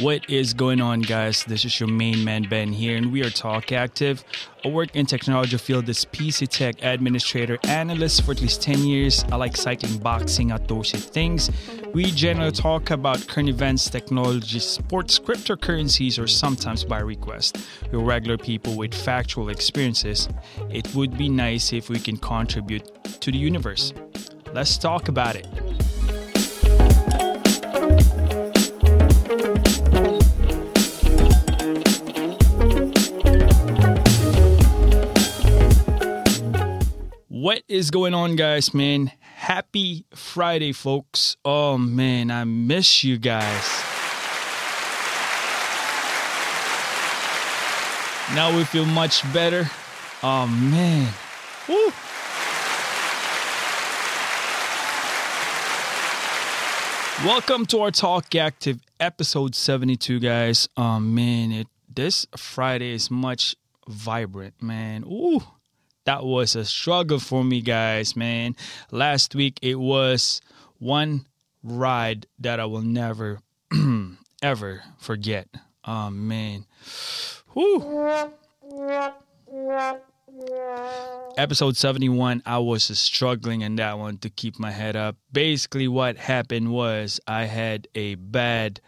What is going on, guys? This is your main man Ben here, and we are Talk Active. I work in technology field as PC Tech administrator analyst for at least 10 years. I like cycling, boxing, outdoorsy things. We generally talk about current events, technology, sports, cryptocurrencies, or sometimes by request. We're regular people with factual experiences. It would be nice if we can contribute to the universe. Let's talk about it. What is going on, guys, man? Happy Friday, folks. Oh, man, I miss you guys. Now we feel much better. Oh, man. Woo. Welcome to our Talk Active episode 72, guys. Oh, man, it, this Friday is much vibrant, man. Ooh that was a struggle for me, guys, man. Last week it was one ride that I will never, ever forget. Oh, man. Whew. Episode 71, I was struggling in that one to keep my head up. Basically, what happened was I had a bad,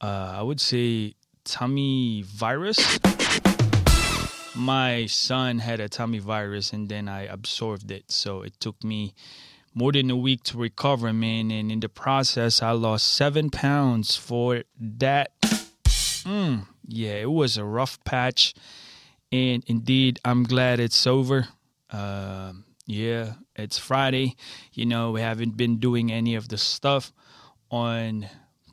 uh, I would say, tummy virus my son had a tummy virus and then I absorbed it. So it took me more than a week to recover, man. And in the process, I lost seven pounds for that. Mm, yeah, it was a rough patch. And indeed, I'm glad it's over. Uh, yeah, it's Friday. You know, we haven't been doing any of the stuff on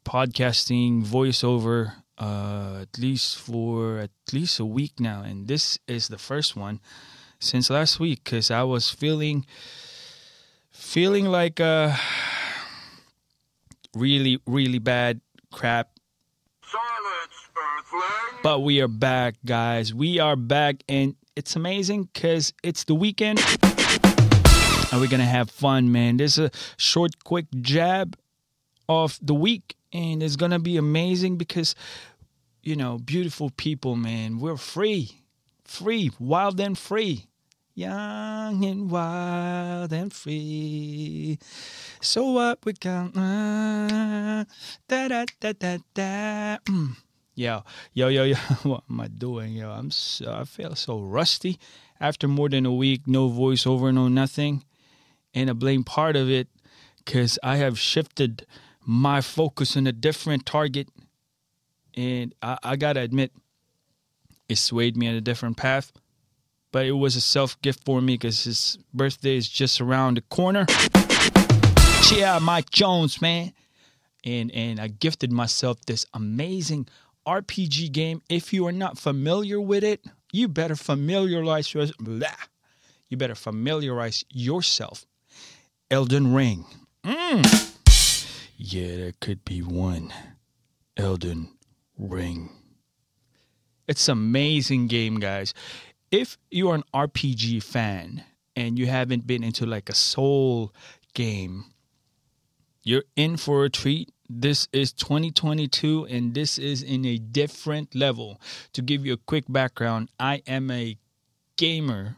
podcasting, voiceover, uh, at least for at least a week now, and this is the first one since last week because I was feeling feeling like uh really really bad crap. Silence, But we are back, guys. We are back, and it's amazing because it's the weekend. And we're gonna have fun, man. There's a short, quick jab of the week and it's gonna be amazing because you know beautiful people man. We're free. Free. Wild and free. Young and wild and free. So what we got uh, da da da da da. Mm. yo yo yo yo. What am i doing yo? I'm so, i feel so rusty. After more than a week no voiceover no nothing. And i blame part of it because i have shifted my focus on a different target. And I, I gotta admit, it swayed me in a different path. But it was a self gift for me because his birthday is just around the corner. Yeah, Mike Jones, man. And and I gifted myself this amazing RPG game. If you are not familiar with it, you better familiarize yourself. You better familiarize yourself. Elden Ring. Mm. Yeah, there could be one. Elden Ring. It's amazing game, guys. If you are an RPG fan and you haven't been into like a soul game, you're in for a treat. This is 2022 and this is in a different level. To give you a quick background, I am a gamer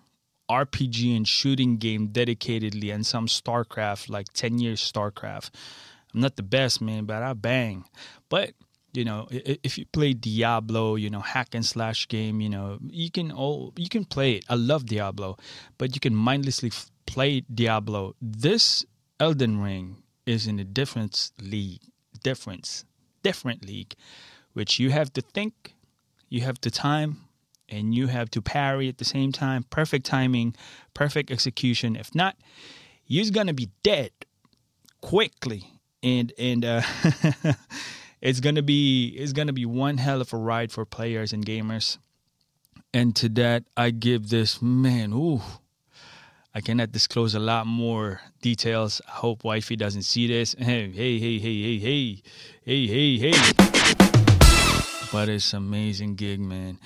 RPG and shooting game dedicatedly and some StarCraft, like 10 years StarCraft. I'm not the best, man, but I bang. But you know, if you play Diablo, you know, hack and slash game, you know, you can all you can play it. I love Diablo, but you can mindlessly play Diablo. This Elden Ring is in a different league, difference, different league, which you have to think, you have to time, and you have to parry at the same time. Perfect timing, perfect execution. If not, you're gonna be dead quickly and and uh, it's gonna be it's gonna be one hell of a ride for players and gamers. And to that, I give this man. Ooh, I cannot disclose a lot more details. I hope wifey doesn't see this. Hey, hey, hey, hey, hey, hey, hey, hey, hey. But it's amazing gig, man.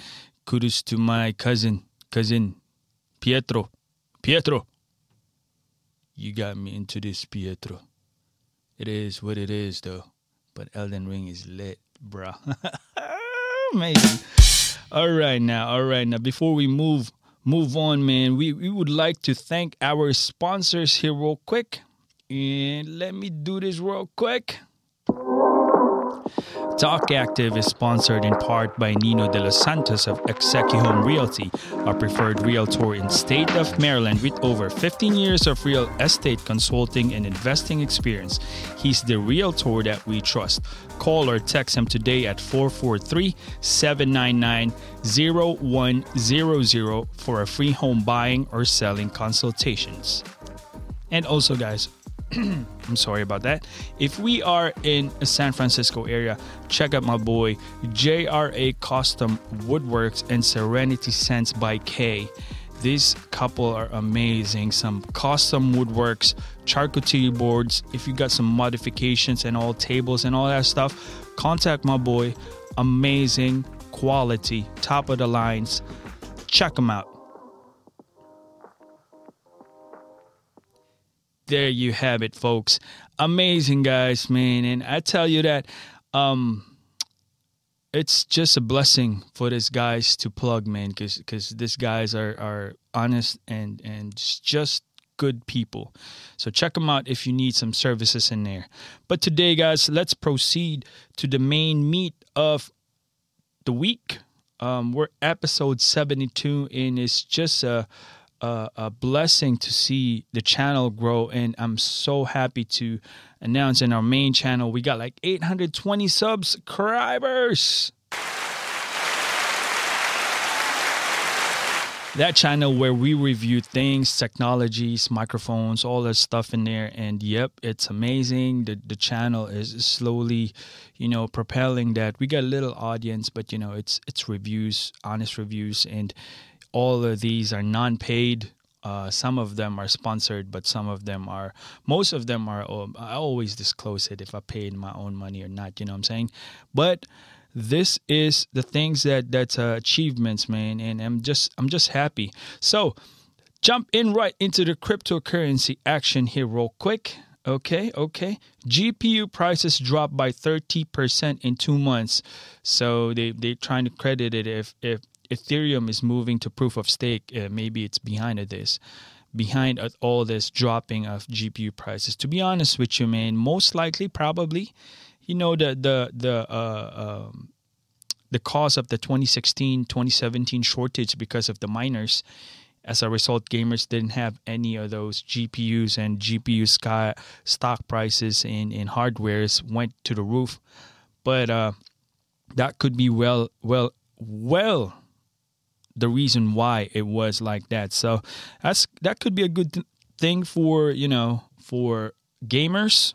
Kudos to my cousin, cousin Pietro. Pietro, you got me into this, Pietro. It is what it is, though. But Elden Ring is lit, bruh. Amazing. All right now, all right now. Before we move move on, man, we, we would like to thank our sponsors here real quick. And let me do this real quick. Talk Active is sponsored in part by Nino de los Santos of Execu Home Realty, our preferred realtor in state of Maryland with over 15 years of real estate consulting and investing experience. He's the realtor that we trust. Call or text him today at 443-799-0100 for a free home buying or selling consultations. And also guys, I'm sorry about that. If we are in a San Francisco area, check out my boy JRA Custom Woodworks and Serenity Scents by K. These couple are amazing. Some custom woodworks, charcuterie boards. If you got some modifications and all tables and all that stuff, contact my boy. Amazing quality, top of the lines. Check them out. There you have it, folks. Amazing guys, man. And I tell you that um it's just a blessing for these guys to plug, man, because these guys are are honest and and just good people. So check them out if you need some services in there. But today, guys, let's proceed to the main meat of the week. Um, we're episode seventy two, and it's just a a, a, blessing to see the channel grow and i'm so happy to announce in our main channel we got like 820 subscribers. That channel where we review things technologies microphones all that stuff in there and yep it's amazing. The, the channel is slowly you know propelling that. We got a little audience but you know it's it's reviews honest reviews and all of these are non-paid. Uh, some of them are sponsored, but some of them are. Most of them are. Oh, I always disclose it if I paid my own money or not. You know what I'm saying? But this is the things that that's uh, achievements, man, and I'm just I'm just happy. So jump in right into the cryptocurrency action here, real quick. Okay, okay. GPU prices dropped by 30% in two months. So they, they're trying to credit it if, if Ethereum is moving to proof of stake, uh, maybe it's behind this, behind all this dropping of GPU prices. To be honest with you, man, most likely, probably, you know, the the the uh, um, the cause of the 2016 2017 shortage because of the miners. As a result, gamers didn't have any of those GPUs and GPU sky, stock prices in, in hardwares went to the roof. But uh, that could be well, well, well the reason why it was like that. So that's that could be a good th- thing for you know for gamers.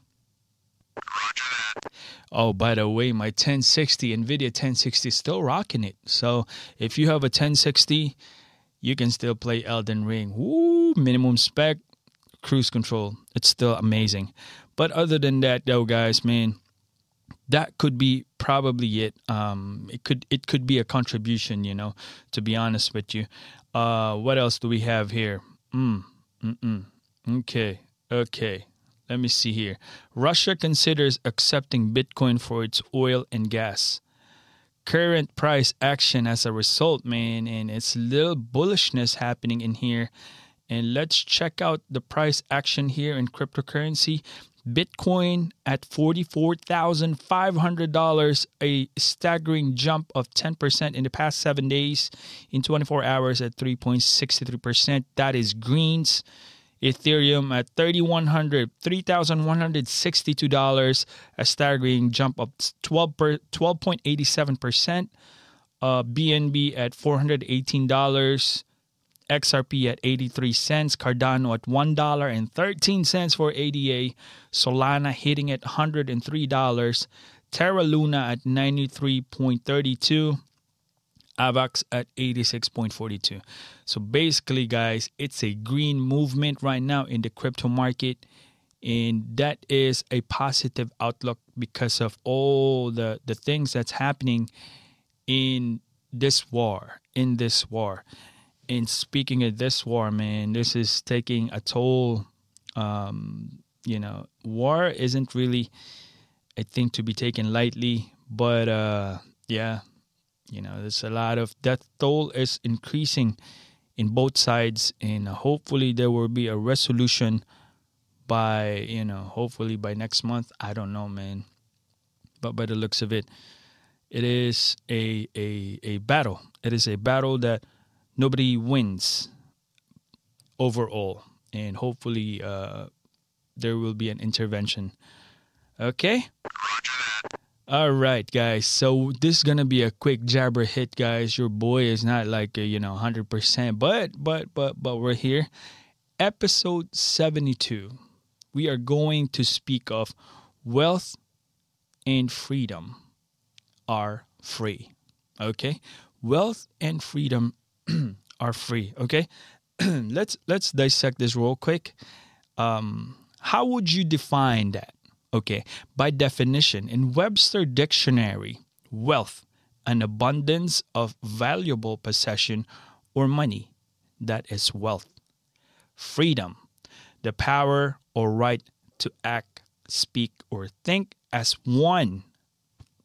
Oh, by the way, my 1060 NVIDIA 1060 is still rocking it. So if you have a 1060, you can still play Elden Ring. Woo, minimum spec, cruise control. It's still amazing. But other than that, though, guys, man, that could be probably it. Um, it could it could be a contribution, you know. To be honest with you, uh, what else do we have here? Mm, mm, okay, okay. Let me see here. Russia considers accepting Bitcoin for its oil and gas. Current price action as a result, man, and it's little bullishness happening in here. And let's check out the price action here in cryptocurrency. Bitcoin at $44,500, a staggering jump of 10% in the past seven days. In 24 hours at 3.63%. That is greens. Ethereum at $3,100, $3,162, a staggering jump of 12 per, 12.87%. Uh, BNB at $418. XRP at 83 cents, Cardano at $1.13 for ADA, Solana hitting at $103, Terra Luna at 93.32, AVAX at 86.42. So basically, guys, it's a green movement right now in the crypto market. And that is a positive outlook because of all the, the things that's happening in this war, in this war in speaking of this war, man, this is taking a toll. Um, you know, war isn't really a thing to be taken lightly. But uh, yeah, you know, there's a lot of death toll is increasing in both sides, and hopefully there will be a resolution by you know hopefully by next month. I don't know, man, but by the looks of it, it is a a a battle. It is a battle that nobody wins overall, and hopefully uh, there will be an intervention. Okay. All right, guys. So this is gonna be a quick jabber hit, guys. Your boy is not like a, you know hundred percent, but but but but we're here. Episode seventy-two. We are going to speak of wealth and freedom are free. Okay, wealth and freedom are free. Okay, let's let's dissect this real quick. Um, how would you define that? Okay, by definition, in Webster Dictionary, wealth, an abundance of valuable possession or money, that is wealth. Freedom, the power or right to act, speak, or think as one,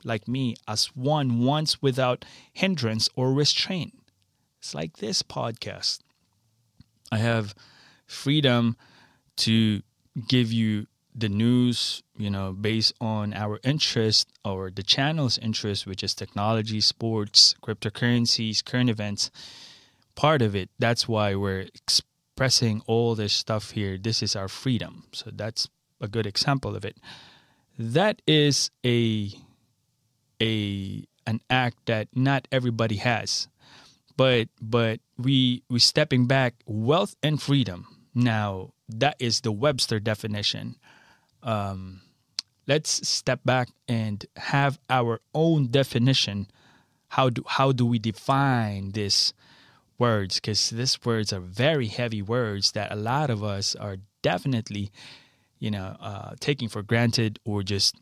like me, as one once without hindrance or restraint. It's like this podcast. I have freedom to give you the news, you know, based on our interest or the channel's interest, which is technology, sports, cryptocurrencies, current events, part of it. That's why we're expressing all this stuff here. This is our freedom. So that's a good example of it. That is a a an act that not everybody has. But but we we stepping back wealth and freedom. Now that is the Webster definition um, let's step back and have our own definition. How do how do we define these words? Because these words are very heavy words that a lot of us are definitely, you know, uh, taking for granted or just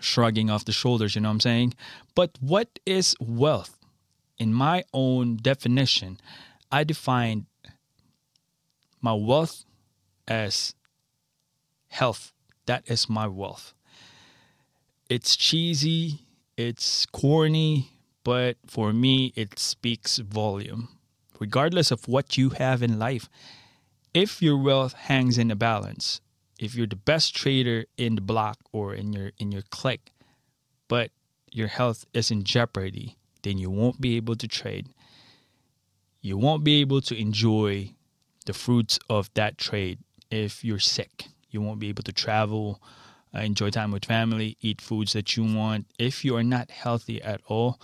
shrugging off the shoulders. You know what I'm saying? But what is wealth? In my own definition, I define my wealth as health that is my wealth. It's cheesy, it's corny, but for me, it speaks volume. Regardless of what you have in life, if your wealth hangs in the balance, if you're the best trader in the block or in your in your clique, but your health is in jeopardy, then you won't be able to trade. You won't be able to enjoy the fruits of that trade if you're sick. You won't be able to travel, uh, enjoy time with family, eat foods that you want. If you are not healthy at all,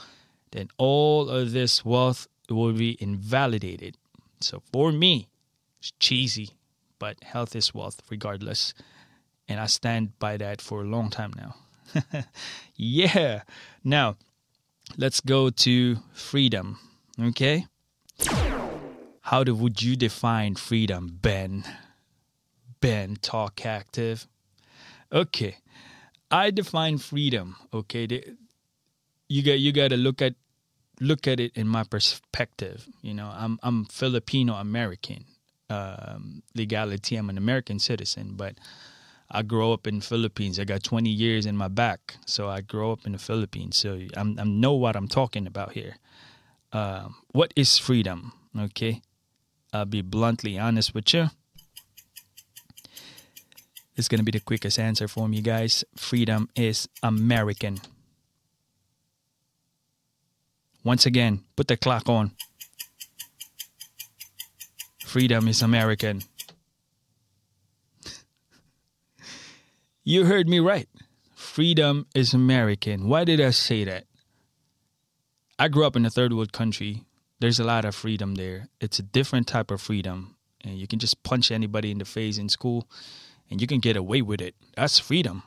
then all of this wealth will be invalidated. So for me, it's cheesy, but health is wealth regardless. And I stand by that for a long time now. yeah. Now, let's go to freedom. Okay? How do, would you define freedom, Ben? Ben Talk Active. Okay, I define freedom. Okay, you got you got to look at look at it in my perspective. You know, I'm I'm Filipino American. Um, legality, I'm an American citizen, but I grow up in Philippines. I got 20 years in my back, so I grow up in the Philippines. So I'm I know what I'm talking about here. Um, what is freedom? Okay, I'll be bluntly honest with you. It's to be the quickest answer for me, guys. Freedom is American. Once again, put the clock on. Freedom is American. You heard me right. Freedom is American. Why did I say that? I grew up in a third world country. There's a lot of freedom there. It's a different type of freedom. And you can just punch anybody in the face in school and you can get away with it. That's freedom.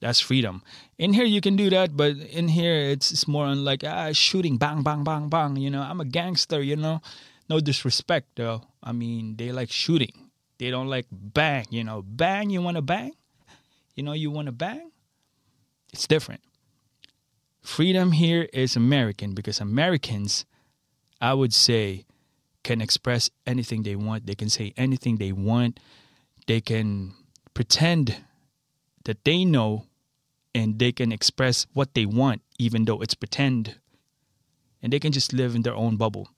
That's freedom. In here you can do that, but in here it's, it's more on like ah shooting, bang, bang, bang, bang. You know, I'm a gangster. You know, no disrespect though. I mean, they like shooting. They don't like bang. You know, bang. You want to bang? You know, you want to bang? It's different. Freedom here is American because Americans, I would say, can express anything they want. They can say anything they want they can pretend that they know and they can express what they want, even though it's pretend, and they can just live in their own bubble.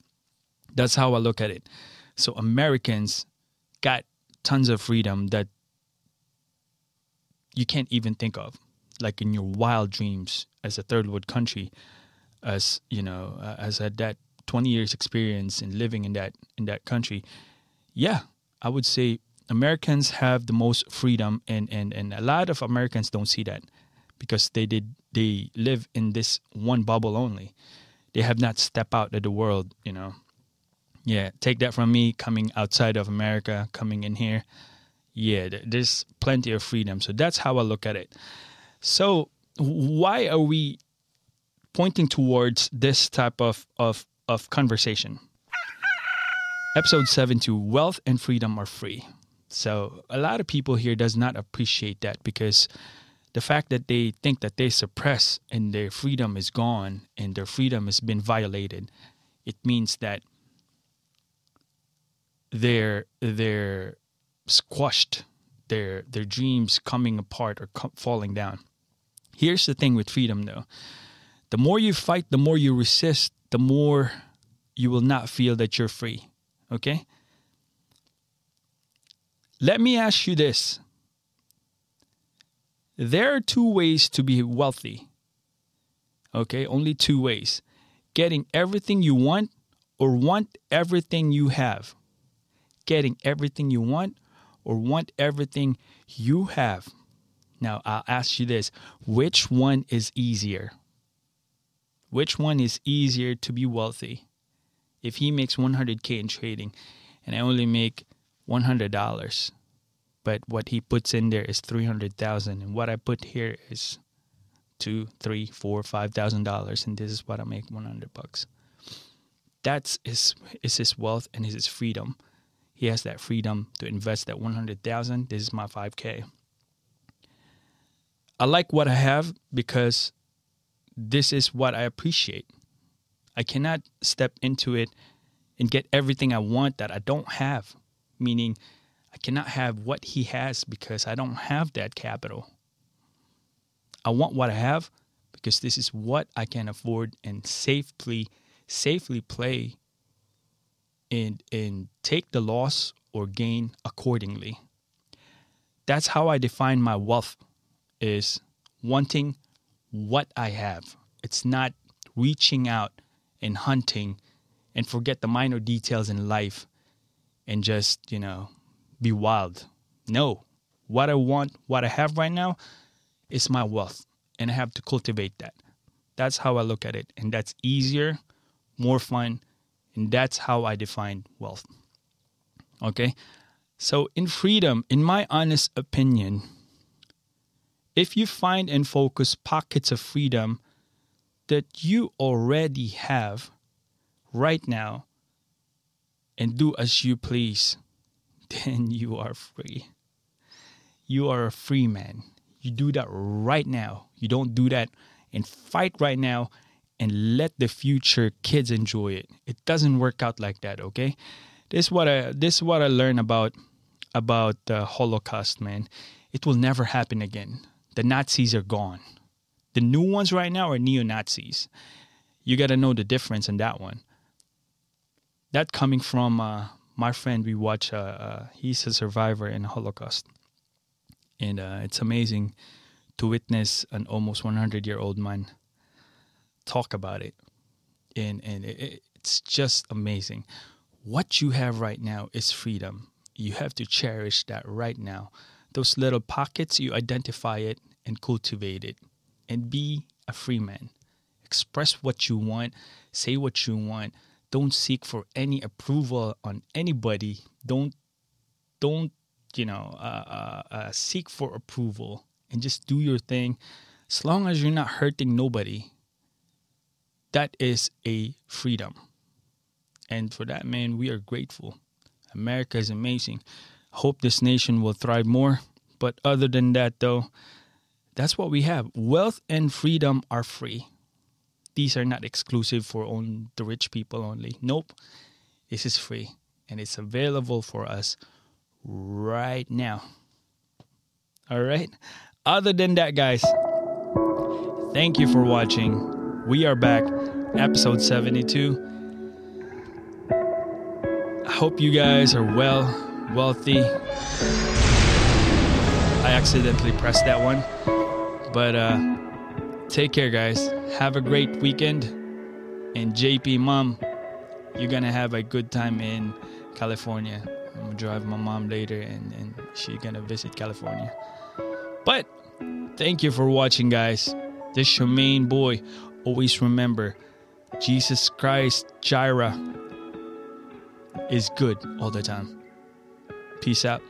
That's how I look at it. So Americans got tons of freedom that you can't even think of, like in your wild dreams as a third world country, as you know, uh, as had that 20 years experience in living in that in that country. Yeah, I would say Americans have the most freedom, and and and a lot of Americans don't see that because they did they live in this one bubble only. They have not stepped out of the world, you know. Yeah, take that from me coming outside of America, coming in here. Yeah, there's plenty of freedom. So that's how I look at it. So why are we pointing towards this type of of, of conversation? Episode 72 Wealth and Freedom are free. So a lot of people here does not appreciate that because the fact that they think that they suppress and their freedom is gone and their freedom has been violated, it means that they're they're squashed, their their dreams coming apart or co- falling down. Here's the thing with freedom, though: the more you fight, the more you resist, the more you will not feel that you're free. Okay. Let me ask you this. There are two ways to be wealthy. Okay, only two ways getting everything you want or want everything you have getting everything you want or want everything you have. Now, I'll ask you this which one is easier? Which one is easier to be wealthy? If he makes 100K in trading and I only make $100, but what he puts in there is 300,000 and what I put here is two, three, four, five thousand dollars, and this is what I make 100 bucks. That's his, is his wealth and his freedom he has that freedom to invest that 100,000. This is my 5k. I like what I have because this is what I appreciate. I cannot step into it and get everything I want that I don't have, meaning I cannot have what he has because I don't have that capital. I want what I have because this is what I can afford and safely safely play and and take the loss or gain accordingly. That's how I define my wealth is wanting what I have. It's not reaching out and hunting and forget the minor details in life and just, you know, be wild. No. What I want, what I have right now is my wealth and I have to cultivate that. That's how I look at it and that's easier, more fun, and that's how I define wealth. Okay? So, in freedom, in my honest opinion, if you find and focus pockets of freedom that you already have right now and do as you please, then you are free. You are a free man. You do that right now. You don't do that and fight right now and let the future kids enjoy it. It doesn't work out like that, okay? This is what I this is what I learned about about the Holocaust, man. It will never happen again. The Nazis are gone. The new ones right now are neo Nazis. You got to know the difference in that one. That coming from uh, my friend, we watch. Uh, uh, he's a survivor in Holocaust, and uh, it's amazing to witness an almost 100 year old man talk about it, and and it, it's just amazing. What you have right now is freedom. You have to cherish that right now. Those little pockets, you identify it and cultivate it, and be a free man. Express what you want, say what you want. Don't seek for any approval on anybody. Don't don't you know uh, uh, uh, seek for approval and just do your thing as long as you're not hurting nobody that is a freedom. And for that, man, we are grateful. America is amazing. Hope this nation will thrive more. But other than that, though, that's what we have. Wealth and freedom are free. These are not exclusive for on the rich people only. Nope. This is free and it's available for us right now. All right. Other than that, guys, Thank you for watching. We are back, episode 72. I hope you guys are well, wealthy. I accidentally pressed that one. But uh take care guys. Have a great weekend. And JP mom, you're gonna have a good time in California. I'm gonna drive my mom later and, and she's gonna visit California. But thank you for watching guys. This is your main boy. Always remember Jesus Christ Jireh is good all the time. Peace out.